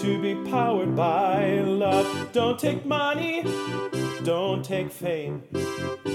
To be powered by love. Don't take money, don't take fame,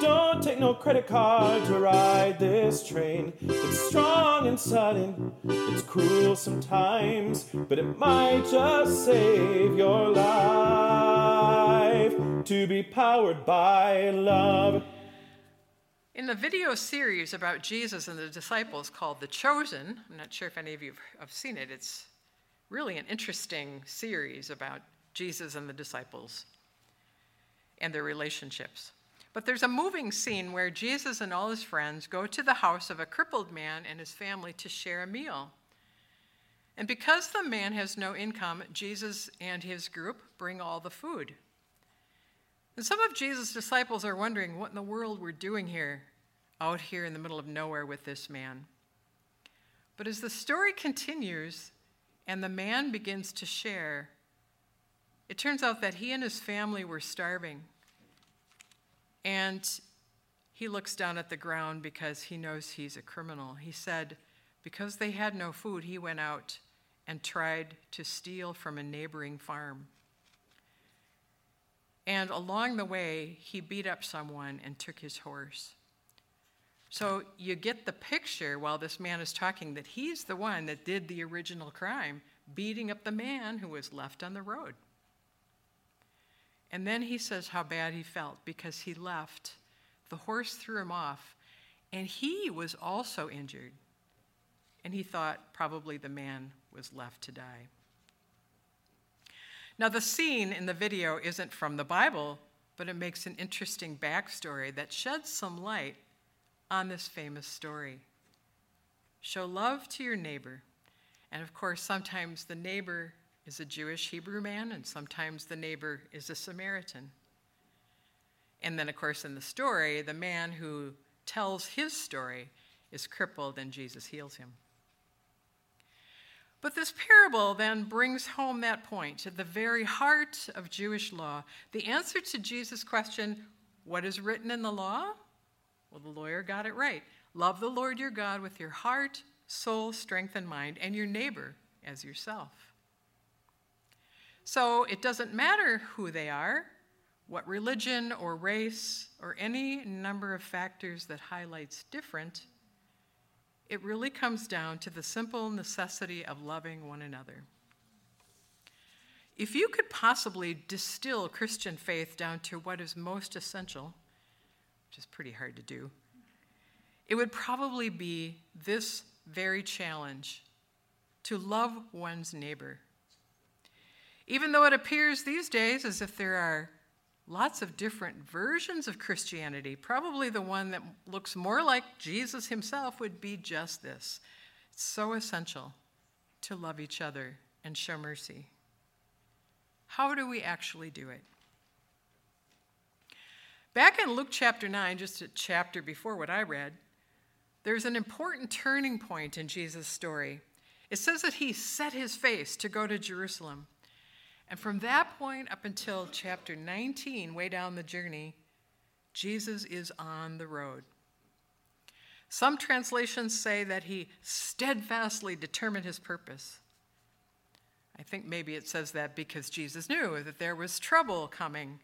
don't take no credit card to ride this train. It's strong and sudden, it's cruel sometimes, but it might just save your life. To be powered by love. In the video series about Jesus and the disciples called The Chosen, I'm not sure if any of you have seen it, it's really an interesting series about Jesus and the disciples and their relationships. But there's a moving scene where Jesus and all his friends go to the house of a crippled man and his family to share a meal. And because the man has no income, Jesus and his group bring all the food. And some of Jesus' disciples are wondering what in the world we're doing here, out here in the middle of nowhere with this man. But as the story continues, and the man begins to share. It turns out that he and his family were starving. And he looks down at the ground because he knows he's a criminal. He said, because they had no food, he went out and tried to steal from a neighboring farm. And along the way, he beat up someone and took his horse. So you get the picture while this man is talking that he's the one that did the original crime, beating up the man who was left on the road. And then he says how bad he felt because he left. The horse threw him off, and he was also injured. And he thought probably the man was left to die. Now, the scene in the video isn't from the Bible, but it makes an interesting backstory that sheds some light on this famous story. Show love to your neighbor. And of course, sometimes the neighbor is a Jewish Hebrew man, and sometimes the neighbor is a Samaritan. And then, of course, in the story, the man who tells his story is crippled and Jesus heals him. But this parable then brings home that point at the very heart of Jewish law. The answer to Jesus' question, What is written in the law? Well, the lawyer got it right. Love the Lord your God with your heart, soul, strength, and mind, and your neighbor as yourself. So it doesn't matter who they are, what religion or race or any number of factors that highlights different. It really comes down to the simple necessity of loving one another. If you could possibly distill Christian faith down to what is most essential, which is pretty hard to do, it would probably be this very challenge to love one's neighbor. Even though it appears these days as if there are lots of different versions of Christianity, probably the one that looks more like Jesus himself would be just this. It's so essential to love each other and show mercy. How do we actually do it? Back in Luke chapter 9, just a chapter before what I read, there's an important turning point in Jesus' story. It says that he set his face to go to Jerusalem. And from that point up until chapter 19, way down the journey, Jesus is on the road. Some translations say that he steadfastly determined his purpose. I think maybe it says that because Jesus knew that there was trouble coming,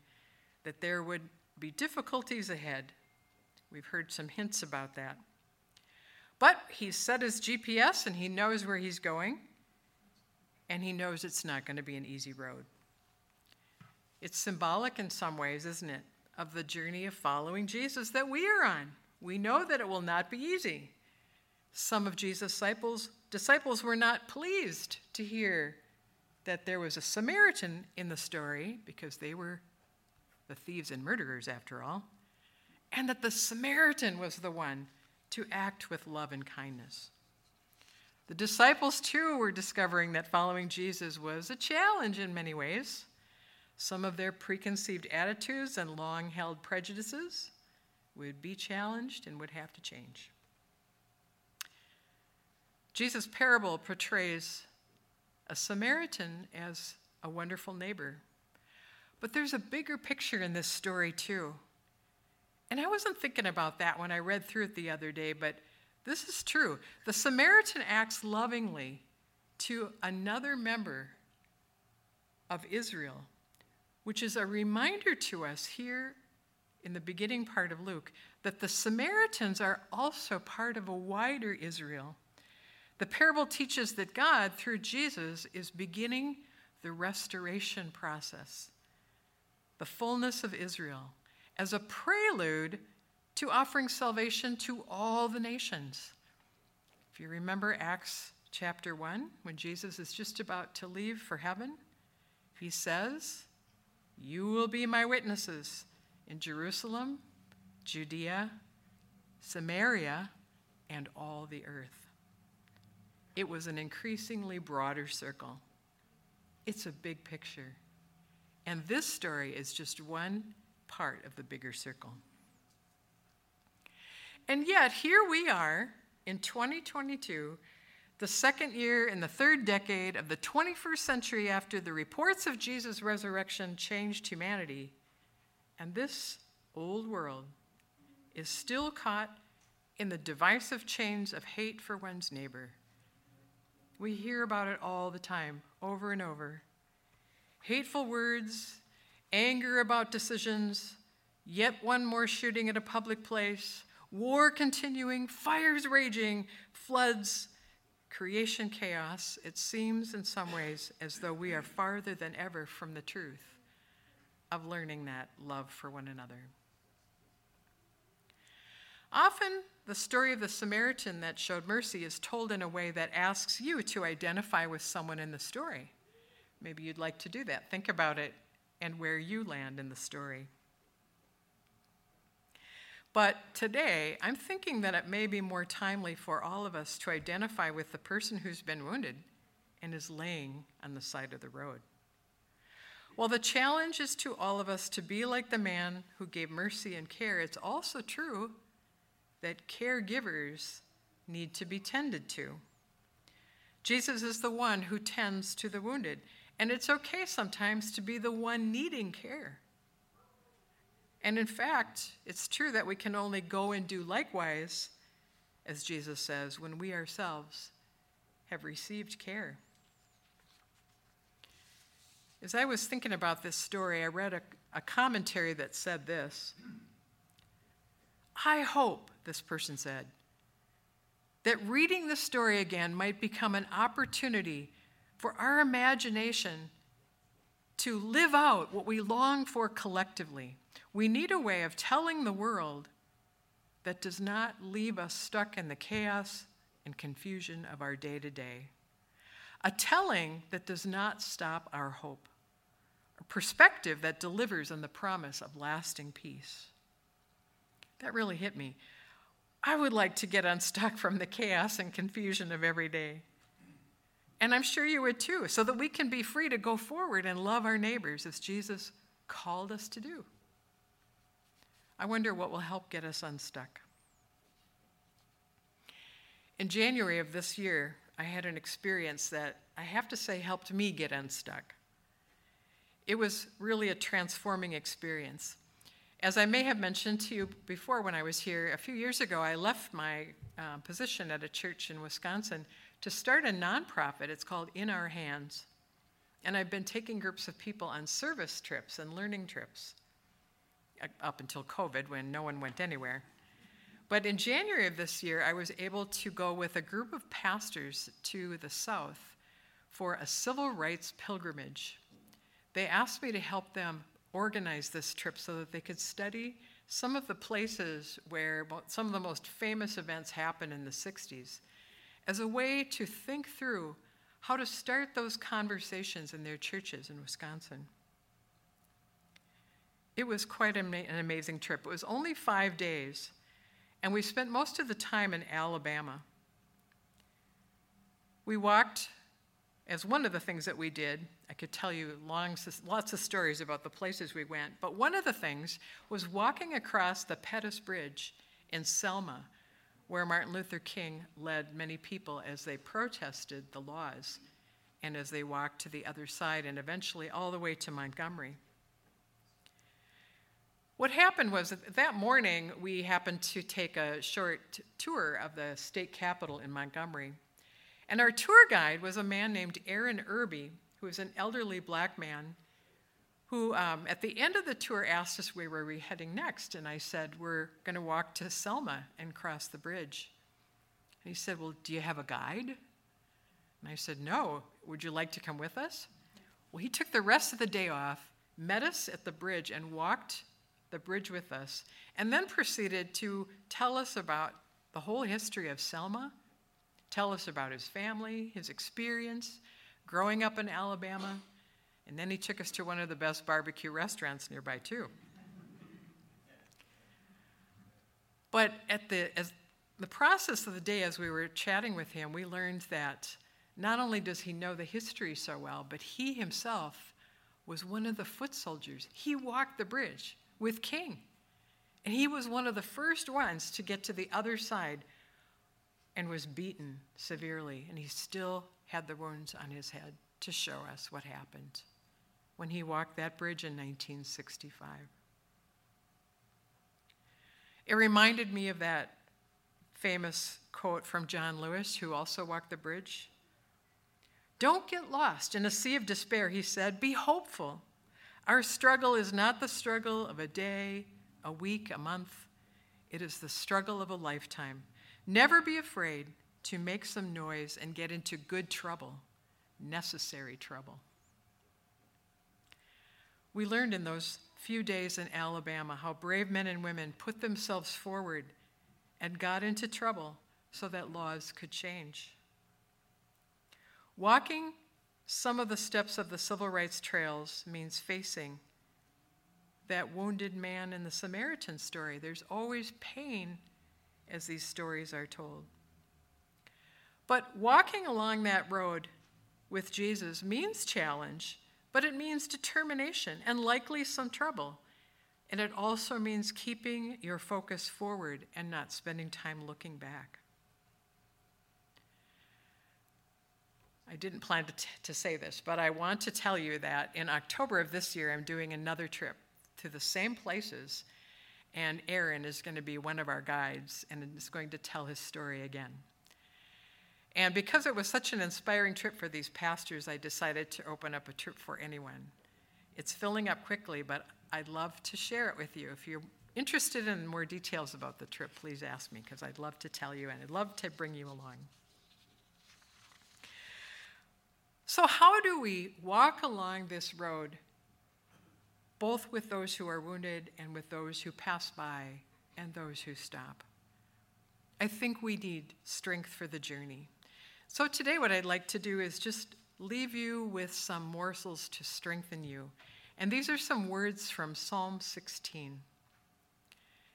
that there would be difficulties ahead. We've heard some hints about that. But he's set his GPS and he knows where he's going, and he knows it's not going to be an easy road. It's symbolic in some ways, isn't it, of the journey of following Jesus that we are on. We know that it will not be easy. Some of Jesus' disciples, disciples were not pleased to hear that there was a Samaritan in the story because they were the thieves and murderers, after all, and that the Samaritan was the one to act with love and kindness. The disciples, too, were discovering that following Jesus was a challenge in many ways. Some of their preconceived attitudes and long held prejudices would be challenged and would have to change. Jesus' parable portrays a Samaritan as a wonderful neighbor. But there's a bigger picture in this story, too. And I wasn't thinking about that when I read through it the other day, but this is true. The Samaritan acts lovingly to another member of Israel, which is a reminder to us here in the beginning part of Luke that the Samaritans are also part of a wider Israel. The parable teaches that God, through Jesus, is beginning the restoration process, the fullness of Israel, as a prelude to offering salvation to all the nations. If you remember Acts chapter 1, when Jesus is just about to leave for heaven, he says, You will be my witnesses in Jerusalem, Judea, Samaria, and all the earth. It was an increasingly broader circle. It's a big picture. And this story is just one part of the bigger circle. And yet, here we are in 2022, the second year in the third decade of the 21st century after the reports of Jesus' resurrection changed humanity. And this old world is still caught in the divisive chains of hate for one's neighbor. We hear about it all the time, over and over. Hateful words, anger about decisions, yet one more shooting at a public place, war continuing, fires raging, floods, creation chaos. It seems in some ways as though we are farther than ever from the truth of learning that love for one another. Often, the story of the Samaritan that showed mercy is told in a way that asks you to identify with someone in the story. Maybe you'd like to do that. Think about it and where you land in the story. But today, I'm thinking that it may be more timely for all of us to identify with the person who's been wounded and is laying on the side of the road. While the challenge is to all of us to be like the man who gave mercy and care, it's also true that caregivers need to be tended to. Jesus is the one who tends to the wounded, and it's okay sometimes to be the one needing care. And in fact, it's true that we can only go and do likewise, as Jesus says, when we ourselves have received care. As I was thinking about this story, I read a, a commentary that said this I hope, this person said, that reading the story again might become an opportunity for our imagination to live out what we long for collectively we need a way of telling the world that does not leave us stuck in the chaos and confusion of our day to day. A telling that does not stop our hope. A perspective that delivers on the promise of lasting peace. That really hit me. I would like to get unstuck from the chaos and confusion of every day. And I'm sure you would too, so that we can be free to go forward and love our neighbors as Jesus called us to do. I wonder what will help get us unstuck. In January of this year, I had an experience that I have to say helped me get unstuck. It was really a transforming experience. As I may have mentioned to you before when I was here, a few years ago, I left my uh, position at a church in Wisconsin to start a nonprofit. It's called In Our Hands. And I've been taking groups of people on service trips and learning trips uh, up until COVID when no one went anywhere. But in January of this year, I was able to go with a group of pastors to the South for a civil rights pilgrimage. They asked me to help them organize this trip so that they could study some of the places where some of the most famous events happened in the 60s as a way to think through how to start those conversations in their churches in Wisconsin. It was quite an amazing trip. It was only five days, and we spent most of the time in Alabama. We walked, as one of the things that we did, I could tell you long, lots of stories about the places we went, but one of the things was walking across the Pettus Bridge in Selma, where Martin Luther King led many people as they protested the laws and as they walked to the other side and eventually all the way to Montgomery. What happened was that, that morning we happened to take a short tour of the state capitol in Montgomery. And our tour guide was a man named Aaron Irby, who was an elderly black man who, um, at the end of the tour, asked us where were we heading next. And I said, We're going to walk to Selma and cross the bridge. And he said, Well, do you have a guide? And I said, No. Would you like to come with us? Well, he took the rest of the day off, met us at the bridge, and walked the bridge with us, and then proceeded to tell us about the whole history of Selma, tell us about his family, his experience, growing up in Alabama, and then he took us to one of the best barbecue restaurants nearby, too. But at the, as the process of the day, as we were chatting with him, we learned that not only does he know the history so well, but he himself was one of the foot soldiers. He walked the bridge with King. And he was one of the first ones to get to the other side and was beaten severely. And he still had the wounds on his head to show us what happened when he walked that bridge in 1965. It reminded me of that famous quote from John Lewis, who also walked the bridge. Don't get lost in a sea of despair, he said. Be hopeful. Our struggle is not the struggle of a day, a week, a month. It is the struggle of a lifetime. Never be afraid to make some noise and get into good trouble, necessary trouble. We learned in those few days in Alabama how brave men and women put themselves forward and got into trouble so that laws could change. Walking some of the steps of the civil rights trails means facing that wounded man in the Samaritan story. There's always pain as these stories are told. But walking along that road with Jesus means challenge, but it means determination and likely some trouble. And it also means keeping your focus forward and not spending time looking back. I didn't plan to, t- to say this, but I want to tell you that in October of this year, I'm doing another trip to the same places, and Aaron is going to be one of our guides and is going to tell his story again. And because it was such an inspiring trip for these pastors, I decided to open up a trip for anyone. It's filling up quickly, but I'd love to share it with you. If you're interested in more details about the trip, please ask me because I'd love to tell you and I'd love to bring you along. So, how do we walk along this road, both with those who are wounded and with those who pass by and those who stop? I think we need strength for the journey. So, today, what I'd like to do is just leave you with some morsels to strengthen you. And these are some words from Psalm 16.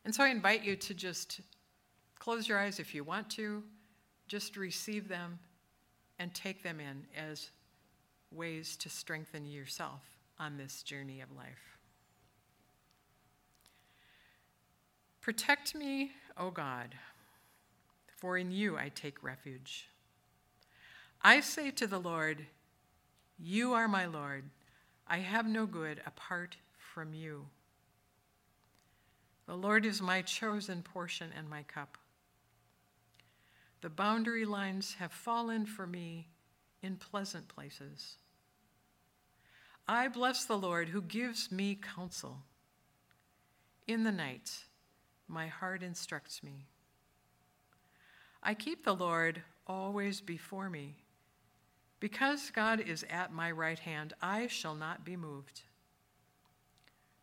And so I invite you to just close your eyes if you want to, just receive them and take them in as ways to strengthen yourself on this journey of life. Protect me, O God, for in you I take refuge. I say to the Lord, You are my Lord. I have no good apart from you. The Lord is my chosen portion and my cup. The boundary lines have fallen for me in pleasant places. I bless the Lord who gives me counsel. In the night, my heart instructs me. I keep the Lord always before me. Because God is at my right hand, I shall not be moved.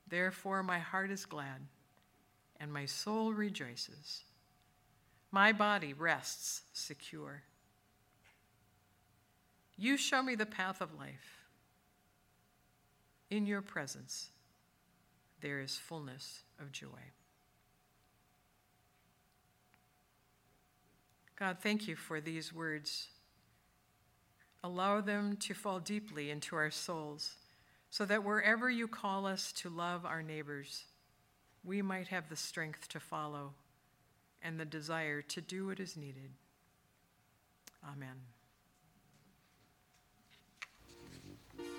Therefore, my heart is glad, and my soul rejoices. My body rests secure. You show me the path of life. In your presence, there is fullness of joy. God, thank you for these words Allow them to fall deeply into our souls, so that wherever you call us to love our neighbors, we might have the strength to follow and the desire to do what is needed. Amen.